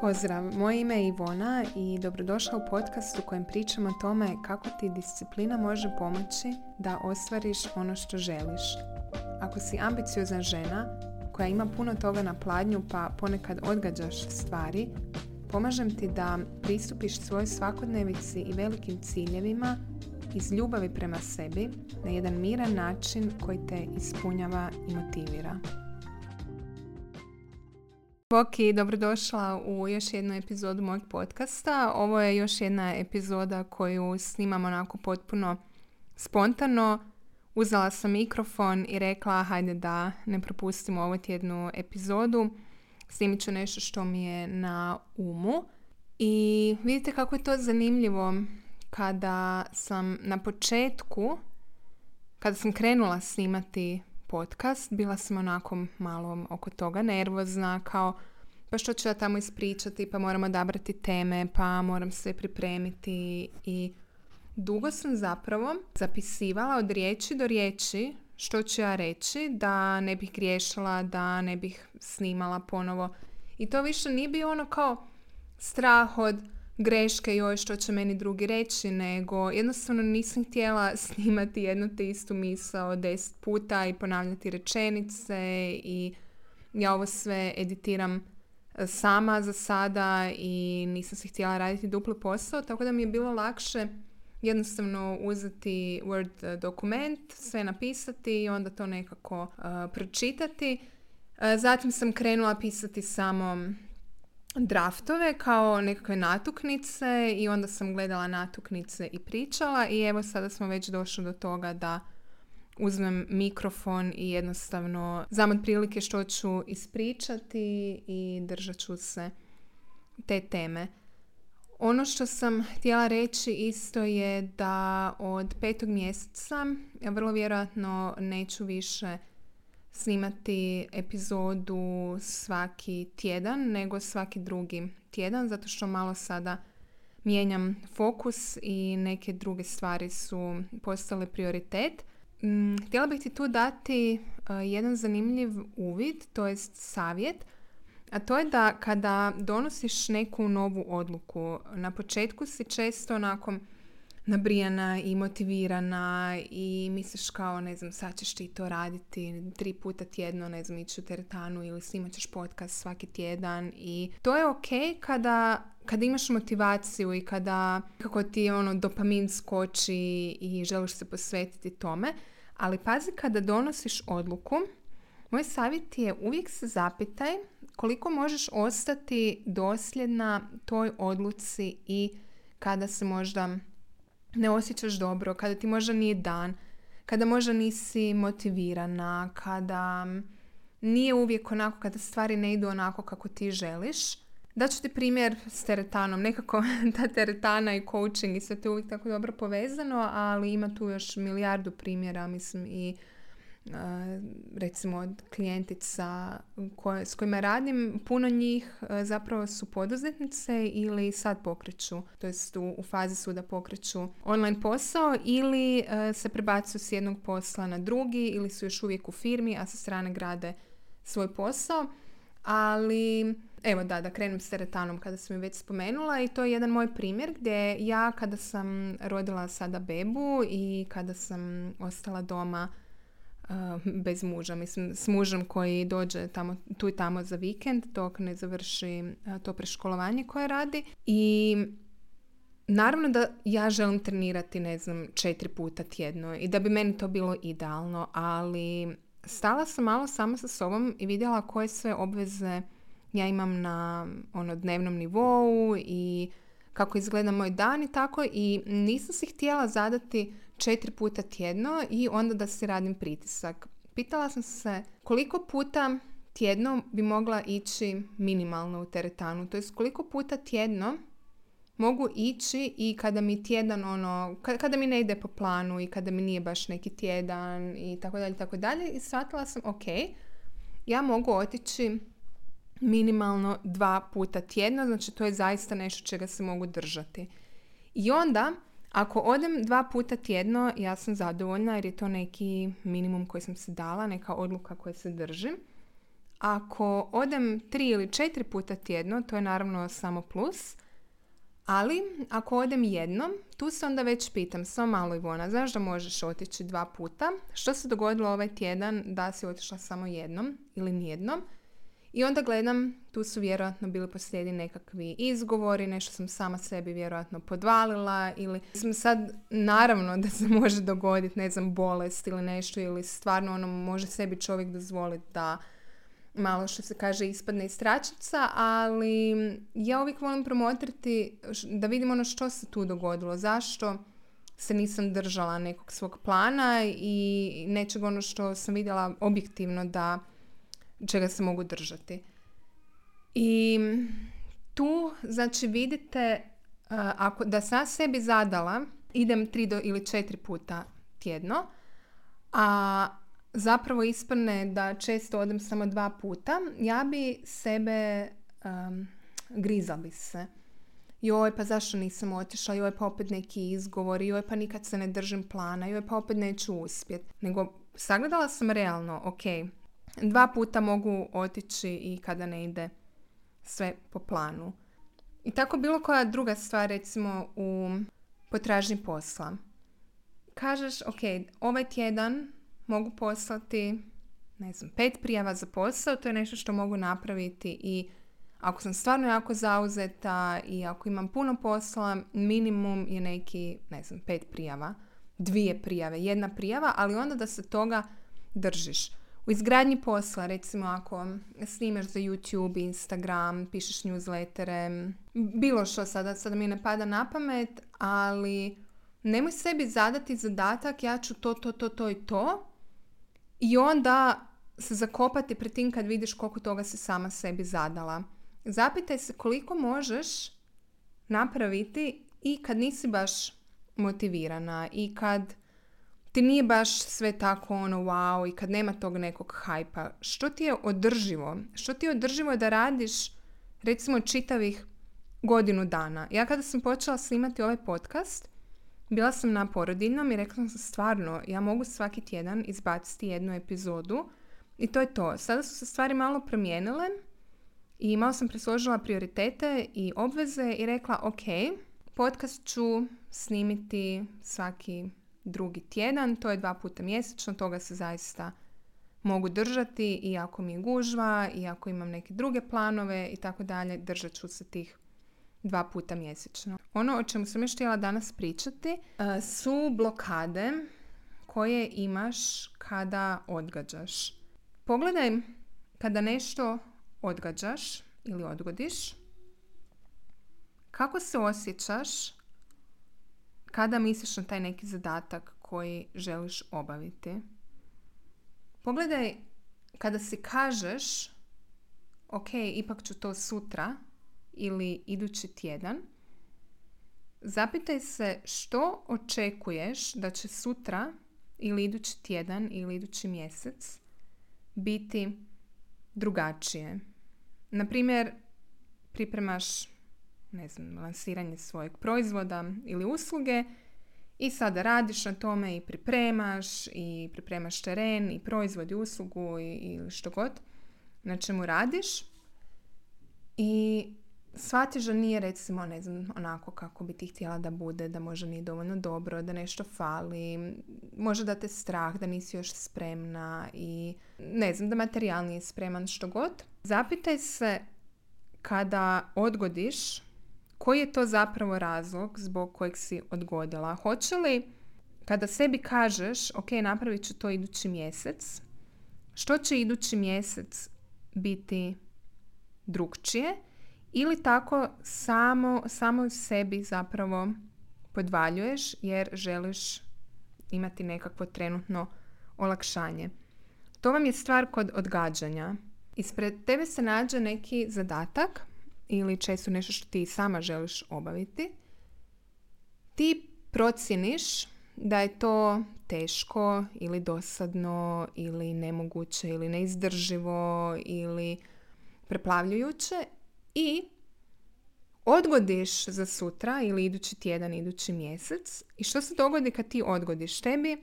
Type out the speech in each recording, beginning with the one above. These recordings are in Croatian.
Pozdrav, moje ime je Ivona i dobrodošla u podcast u kojem pričam o tome kako ti disciplina može pomoći da ostvariš ono što želiš. Ako si ambiciozna žena koja ima puno toga na pladnju pa ponekad odgađaš stvari, pomažem ti da pristupiš svojoj svakodnevici i velikim ciljevima iz ljubavi prema sebi na jedan miran način koji te ispunjava i motivira. Boki, dobrodošla u još jednu epizodu mojeg podcasta. Ovo je još jedna epizoda koju snimam onako potpuno spontano. Uzela sam mikrofon i rekla hajde da ne propustimo ovu tjednu epizodu. Snimit ću nešto što mi je na umu. I vidite kako je to zanimljivo kada sam na početku, kada sam krenula snimati podcast, bila sam onako malo oko toga nervozna, kao pa što ću ja tamo ispričati, pa moram odabrati teme, pa moram se pripremiti i dugo sam zapravo zapisivala od riječi do riječi što ću ja reći, da ne bih griješila, da ne bih snimala ponovo. I to više nije bio ono kao strah od greške joj što će meni drugi reći, nego jednostavno nisam htjela snimati jednu te istu misao deset puta i ponavljati rečenice i ja ovo sve editiram e, sama za sada i nisam se htjela raditi dupli posao, tako da mi je bilo lakše jednostavno uzeti Word dokument, sve napisati i onda to nekako uh, pročitati. Zatim sam krenula pisati samo draftove kao nekakve natuknice i onda sam gledala natuknice i pričala i evo sada smo već došli do toga da uzmem mikrofon i jednostavno znam otprilike što ću ispričati i držat ću se te teme. Ono što sam htjela reći isto je da od petog mjeseca vrlo vjerojatno neću više snimati epizodu svaki tjedan, nego svaki drugi tjedan, zato što malo sada mijenjam fokus i neke druge stvari su postale prioritet. Mm, htjela bih ti tu dati e, jedan zanimljiv uvid, to jest savjet, a to je da kada donosiš neku novu odluku, na početku si često onako nabrijana i motivirana i misliš kao, ne znam, sad ćeš ti to raditi tri puta tjedno, ne znam, ići u teretanu ili snimat ćeš podcast svaki tjedan i to je ok kada, kada imaš motivaciju i kada kako ti ono dopamin skoči i želiš se posvetiti tome, ali pazi kada donosiš odluku, moj savjet je uvijek se zapitaj koliko možeš ostati dosljedna toj odluci i kada se možda ne osjećaš dobro, kada ti možda nije dan, kada možda nisi motivirana, kada nije uvijek onako, kada stvari ne idu onako kako ti želiš. Daću ti primjer s teretanom. Nekako ta teretana i coaching i sve to uvijek tako dobro povezano, ali ima tu još milijardu primjera, mislim, i recimo klijentica koje, s kojima radim, puno njih zapravo su poduzetnice ili sad pokreću, to jest u, u fazi su da pokreću online posao ili se prebacuju s jednog posla na drugi ili su još uvijek u firmi, a sa strane grade svoj posao. Ali evo da, da krenem s teretanom kada sam je već spomenula i to je jedan moj primjer gdje ja kada sam rodila sada bebu i kada sam ostala doma bez muža. Mislim, s mužem koji dođe tamo, tu i tamo za vikend dok ne završi to preškolovanje koje radi. I naravno da ja želim trenirati, ne znam, četiri puta tjedno i da bi meni to bilo idealno, ali stala sam malo sama sa sobom i vidjela koje sve obveze ja imam na ono dnevnom nivou i kako izgleda moj dan i tako i nisam si htjela zadati četiri puta tjedno i onda da si radim pritisak. Pitala sam se koliko puta tjedno bi mogla ići minimalno u teretanu, to jest koliko puta tjedno mogu ići i kada mi tjedan ono, kada, mi ne ide po planu i kada mi nije baš neki tjedan i tako dalje, tako dalje i shvatila sam ok, ja mogu otići minimalno dva puta tjedno, znači to je zaista nešto čega se mogu držati. I onda, ako odem dva puta tjedno, ja sam zadovoljna jer je to neki minimum koji sam se dala, neka odluka koja se držim. Ako odem tri ili četiri puta tjedno, to je naravno samo plus. Ali, ako odem jednom, tu se onda već pitam, samo malo Ivona, znaš da možeš otići dva puta? Što se dogodilo ovaj tjedan da si otišla samo jednom ili nijednom? I onda gledam, tu su vjerojatno bili poslijedi nekakvi izgovori, nešto sam sama sebi vjerojatno podvalila ili sam sad, naravno da se može dogoditi, ne znam, bolest ili nešto ili stvarno ono može sebi čovjek dozvoliti da malo što se kaže ispadne iz tračica, ali ja uvijek volim promotriti da vidim ono što se tu dogodilo, zašto se nisam držala nekog svog plana i nečeg ono što sam vidjela objektivno da čega se mogu držati. I tu, znači, vidite, ako da sam sebi zadala, idem tri do ili četiri puta tjedno, a zapravo isprne da često odem samo dva puta, ja bi sebe um, griza bi se. Joj, pa zašto nisam otišla? Joj, pa opet neki izgovori. Joj, pa nikad se ne držim plana. Joj, pa opet neću uspjet. Nego, sagledala sam realno, ok, dva puta mogu otići i kada ne ide sve po planu. I tako bilo koja druga stvar, recimo u potražnji posla. Kažeš, ok, ovaj tjedan mogu poslati, ne znam, pet prijava za posao, to je nešto što mogu napraviti i ako sam stvarno jako zauzeta i ako imam puno posla, minimum je neki, ne znam, pet prijava, dvije prijave, jedna prijava, ali onda da se toga držiš. U izgradnji posla, recimo ako snimaš za YouTube, Instagram, pišeš newslettere, bilo što sada, sada mi ne pada na pamet, ali nemoj sebi zadati zadatak ja ću to, to, to, to i to i onda se zakopati pred tim kad vidiš koliko toga si sama sebi zadala. Zapitaj se koliko možeš napraviti i kad nisi baš motivirana i kad ti nije baš sve tako ono wow i kad nema tog nekog hajpa. Što ti je održivo? Što ti je održivo da radiš recimo čitavih godinu dana? Ja kada sam počela snimati ovaj podcast, bila sam na porodiljnom i rekla sam stvarno, ja mogu svaki tjedan izbaciti jednu epizodu i to je to. Sada su se stvari malo promijenile i malo sam presložila prioritete i obveze i rekla ok, podcast ću snimiti svaki drugi tjedan, to je dva puta mjesečno, toga se zaista mogu držati i ako mi je gužva i ako imam neke druge planove i tako dalje, držat ću se tih dva puta mjesečno. Ono o čemu sam još htjela danas pričati e, su blokade koje imaš kada odgađaš. Pogledaj kada nešto odgađaš ili odgodiš, kako se osjećaš kada misliš na taj neki zadatak koji želiš obaviti. Pogledaj kada si kažeš ok, ipak ću to sutra ili idući tjedan, zapitaj se što očekuješ da će sutra ili idući tjedan ili idući mjesec biti drugačije. Na primjer, pripremaš ne znam, lansiranje svojeg proizvoda ili usluge i sada radiš na tome i pripremaš i pripremaš teren i proizvod i uslugu i, što god na čemu radiš i shvatiš da nije recimo ne znam onako kako bi ti htjela da bude, da možda nije dovoljno dobro, da nešto fali, može da te strah, da nisi još spremna i ne znam, da materijal nije spreman, što god. Zapitaj se kada odgodiš koji je to zapravo razlog zbog kojeg si odgodila? Hoće li kada sebi kažeš ok, napravit ću to idući mjesec, što će idući mjesec biti drugčije ili tako samo, samo sebi zapravo podvaljuješ jer želiš imati nekakvo trenutno olakšanje. To vam je stvar kod odgađanja. Ispred tebe se nađe neki zadatak ili često nešto što ti sama želiš obaviti, ti procjeniš da je to teško ili dosadno ili nemoguće ili neizdrživo ili preplavljujuće i odgodiš za sutra ili idući tjedan, idući mjesec i što se dogodi kad ti odgodiš? Tebi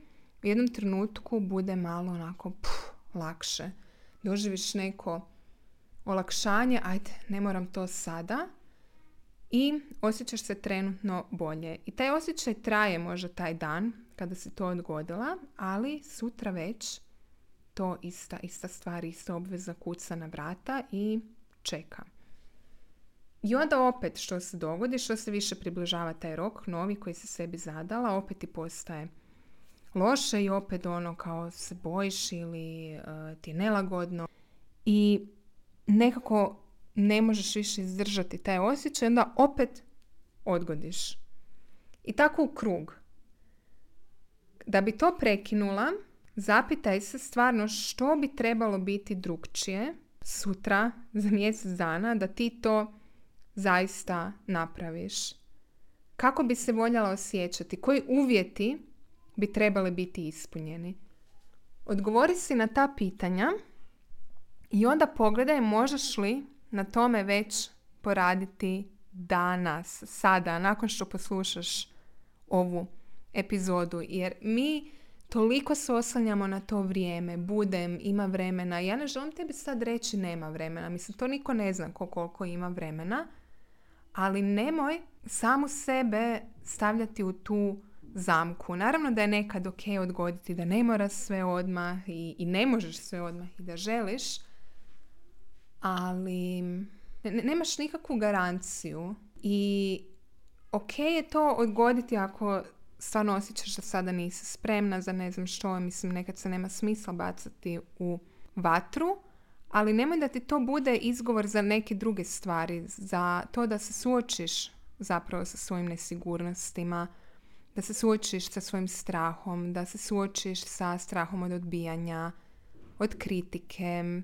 u jednom trenutku bude malo onako puh, lakše. doživiš neko olakšanje, ajde, ne moram to sada i osjećaš se trenutno bolje. I taj osjećaj traje možda taj dan kada si to odgodila, ali sutra već to ista, ista stvar, ista obveza kuca na vrata i čeka. I onda opet što se dogodi, što se više približava taj rok novi koji se sebi zadala, opet ti postaje loše i opet ono kao se bojiš ili uh, ti je nelagodno i nekako ne možeš više izdržati taj osjećaj, onda opet odgodiš. I tako u krug. Da bi to prekinula, zapitaj se stvarno što bi trebalo biti drugčije sutra, za mjesec dana, da ti to zaista napraviš. Kako bi se voljela osjećati? Koji uvjeti bi trebali biti ispunjeni? Odgovori si na ta pitanja i onda pogledaj možeš li na tome već poraditi danas, sada, nakon što poslušaš ovu epizodu. Jer mi toliko se oslanjamo na to vrijeme, budem, ima vremena. Ja ne želim tebi sad reći nema vremena. Mislim, to niko ne zna koliko ima vremena. Ali nemoj samu sebe stavljati u tu zamku. Naravno da je nekad ok odgoditi, da ne moraš sve odmah i, i ne možeš sve odmah i da želiš, ali nemaš nikakvu garanciju i ok je to odgoditi ako stvarno osjećaš da sada nisi spremna za ne znam što, mislim nekad se nema smisla bacati u vatru, ali nemoj da ti to bude izgovor za neke druge stvari, za to da se suočiš zapravo sa svojim nesigurnostima, da se suočiš sa svojim strahom, da se suočiš sa strahom od odbijanja, od kritike,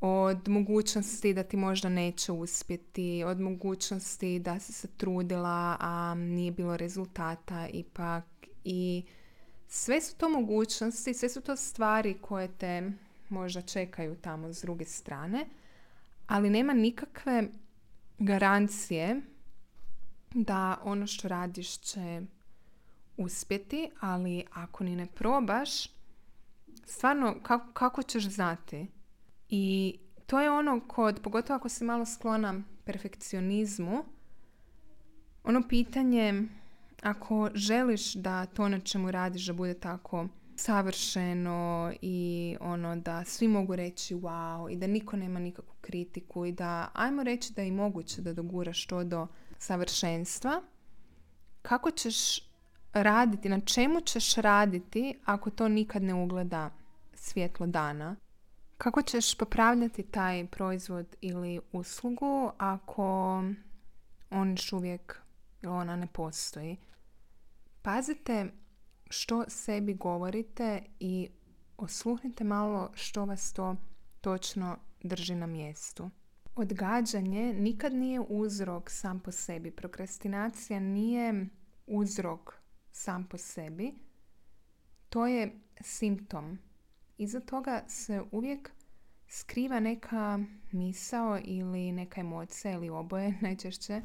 od mogućnosti da ti možda neće uspjeti, od mogućnosti da si se trudila, a nije bilo rezultata ipak i sve su to mogućnosti, sve su to stvari koje te možda čekaju tamo s druge strane, ali nema nikakve garancije da ono što radiš će uspjeti, ali ako ni ne probaš, stvarno kako, kako ćeš znati? I to je ono kod, pogotovo ako si malo sklona perfekcionizmu, ono pitanje ako želiš da to na čemu radiš da bude tako savršeno i ono da svi mogu reći wow i da niko nema nikakvu kritiku i da ajmo reći da je moguće da doguraš to do savršenstva, kako ćeš raditi, na čemu ćeš raditi ako to nikad ne ugleda svjetlo dana? Kako ćeš popravljati taj proizvod ili uslugu ako on još uvijek ili ona ne postoji? Pazite što sebi govorite i osluhnite malo što vas to točno drži na mjestu. Odgađanje nikad nije uzrok sam po sebi. Prokrastinacija nije uzrok sam po sebi. To je simptom iza toga se uvijek skriva neka misao ili neka emocija ili oboje najčešće.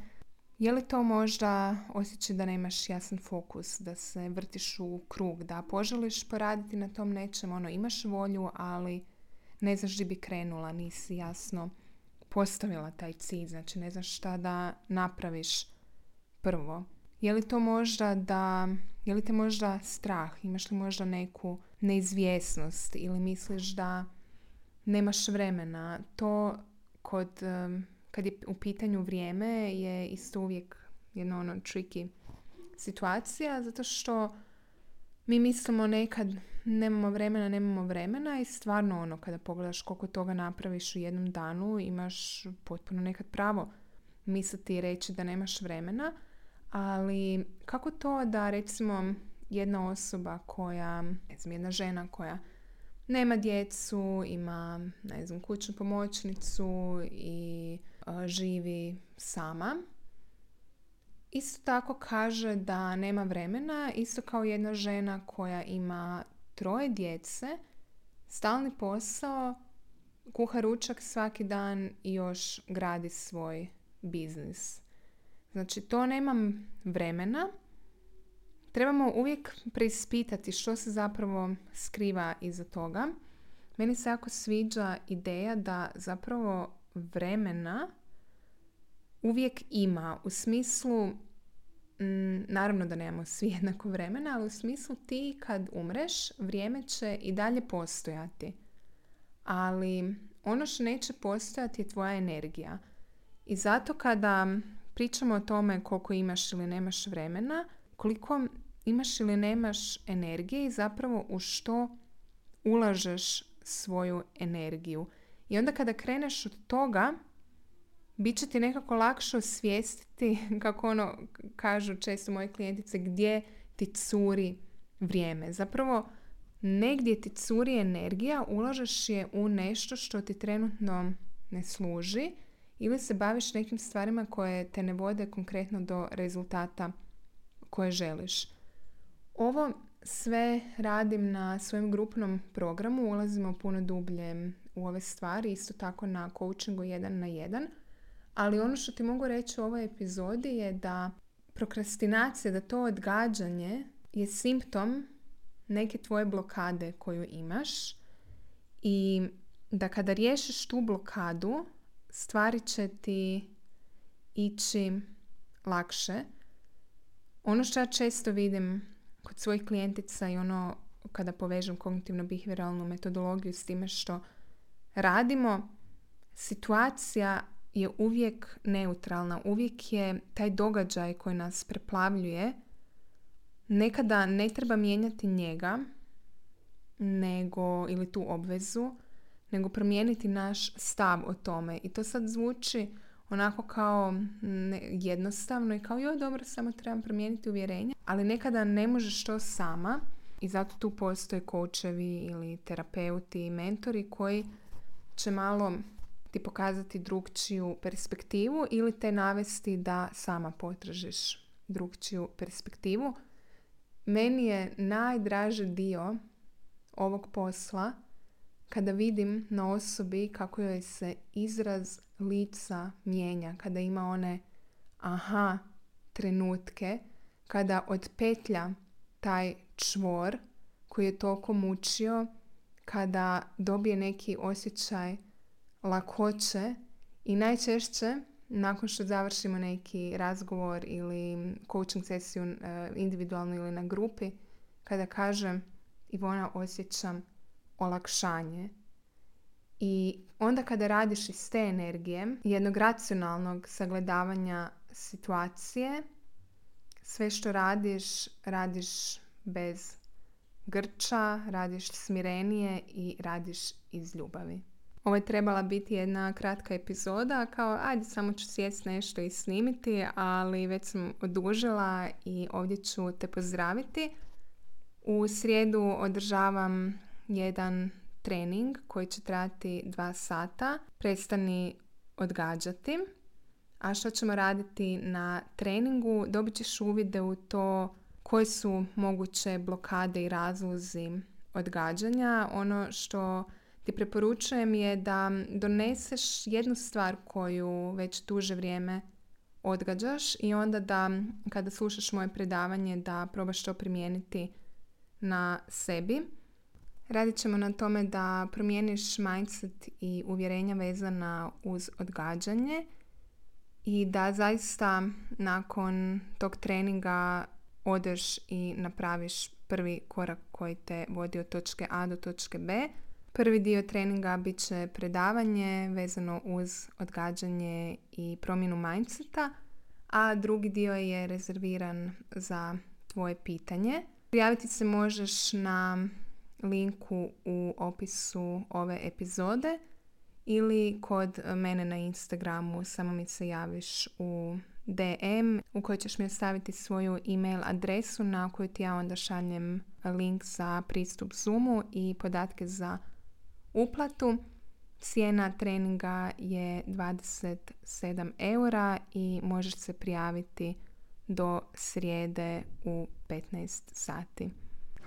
Je li to možda osjećaj da nemaš jasan fokus, da se vrtiš u krug, da poželiš poraditi na tom nečem, ono imaš volju, ali ne znaš gdje bi krenula, nisi jasno postavila taj cilj, znači ne znaš šta da napraviš prvo. Je li to možda da, je li te možda strah, imaš li možda neku neizvjesnost? Ili misliš da nemaš vremena, to kod, kad je u pitanju vrijeme je isto uvijek jedna ono tricky situacija zato što mi mislimo nekad nemamo vremena, nemamo vremena i stvarno ono kada pogledaš koliko toga napraviš u jednom danu imaš potpuno nekad pravo misliti i reći da nemaš vremena, ali kako to da recimo jedna osoba koja, ne znam, jedna žena koja nema djecu, ima, ne znam, kućnu pomoćnicu i živi sama. Isto tako kaže da nema vremena, isto kao jedna žena koja ima troje djece, stalni posao, kuha ručak svaki dan i još gradi svoj biznis. Znači, to nemam vremena, trebamo uvijek preispitati što se zapravo skriva iza toga. meni se jako sviđa ideja da zapravo vremena uvijek ima u smislu mm, naravno da nemamo svi jednako vremena, ali u smislu ti kad umreš, vrijeme će i dalje postojati. Ali ono što neće postojati je tvoja energija. I zato kada pričamo o tome koliko imaš ili nemaš vremena, koliko imaš ili nemaš energije i zapravo u što ulažeš svoju energiju. I onda kada kreneš od toga, bit će ti nekako lakše osvijestiti, kako ono kažu često moje klijentice, gdje ti curi vrijeme. Zapravo, negdje ti curi energija, ulažeš je u nešto što ti trenutno ne služi ili se baviš nekim stvarima koje te ne vode konkretno do rezultata koje želiš. Ovo sve radim na svojem grupnom programu, ulazimo puno dublje u ove stvari, isto tako na coachingu jedan na jedan. Ali ono što ti mogu reći u ovoj epizodi je da prokrastinacija, da to odgađanje je simptom neke tvoje blokade koju imaš i da kada riješiš tu blokadu, stvari će ti ići lakše. Ono što ja često vidim kod svojih klijentica i ono kada povežem kognitivno-behavioralnu metodologiju s time što radimo, situacija je uvijek neutralna, uvijek je taj događaj koji nas preplavljuje, nekada ne treba mijenjati njega, nego, ili tu obvezu, nego promijeniti naš stav o tome. I to sad zvuči onako kao jednostavno i kao joj dobro, samo trebam promijeniti uvjerenje, ali nekada ne možeš to sama i zato tu postoje kočevi ili terapeuti i mentori koji će malo ti pokazati drugčiju perspektivu ili te navesti da sama potražiš drugčiju perspektivu. Meni je najdraži dio ovog posla kada vidim na osobi kako joj se izraz lica mijenja, kada ima one aha trenutke, kada odpetlja taj čvor koji je toliko mučio, kada dobije neki osjećaj lakoće i najčešće nakon što završimo neki razgovor ili coaching sesiju e, individualno ili na grupi, kada kažem Ivona osjećam olakšanje. I onda kada radiš iz te energije, jednog racionalnog sagledavanja situacije, sve što radiš, radiš bez grča, radiš smirenije i radiš iz ljubavi. Ovo je trebala biti jedna kratka epizoda, kao ajde samo ću sjest nešto i snimiti, ali već sam odužila i ovdje ću te pozdraviti. U srijedu održavam jedan trening koji će trajati dva sata. Prestani odgađati. A što ćemo raditi na treningu? Dobit ćeš uvide u to koje su moguće blokade i razlozi odgađanja. Ono što ti preporučujem je da doneseš jednu stvar koju već duže vrijeme odgađaš i onda da kada slušaš moje predavanje da probaš to primijeniti na sebi. Radit ćemo na tome da promijeniš mindset i uvjerenja vezana uz odgađanje i da zaista nakon tog treninga odeš i napraviš prvi korak koji te vodi od točke A do točke B. Prvi dio treninga bit će predavanje vezano uz odgađanje i promjenu mindseta, a drugi dio je rezerviran za tvoje pitanje. Prijaviti se možeš na linku u opisu ove epizode ili kod mene na Instagramu samo mi se javiš u DM u kojoj ćeš mi ostaviti svoju email adresu na koju ti ja onda šaljem link za pristup Zoomu i podatke za uplatu. Cijena treninga je 27 eura i možeš se prijaviti do srijede u 15 sati.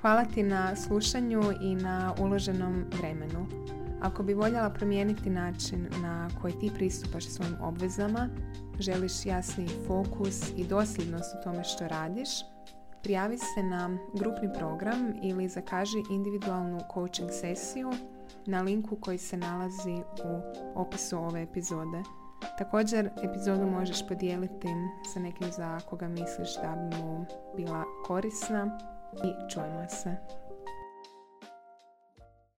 Hvala ti na slušanju i na uloženom vremenu. Ako bi voljela promijeniti način na koji ti pristupaš svojim obvezama, želiš jasni fokus i dosljednost u tome što radiš, prijavi se na grupni program ili zakaži individualnu coaching sesiju na linku koji se nalazi u opisu ove epizode. Također, epizodu možeš podijeliti sa nekim za koga misliš da bi mu bila korisna i čujemo se.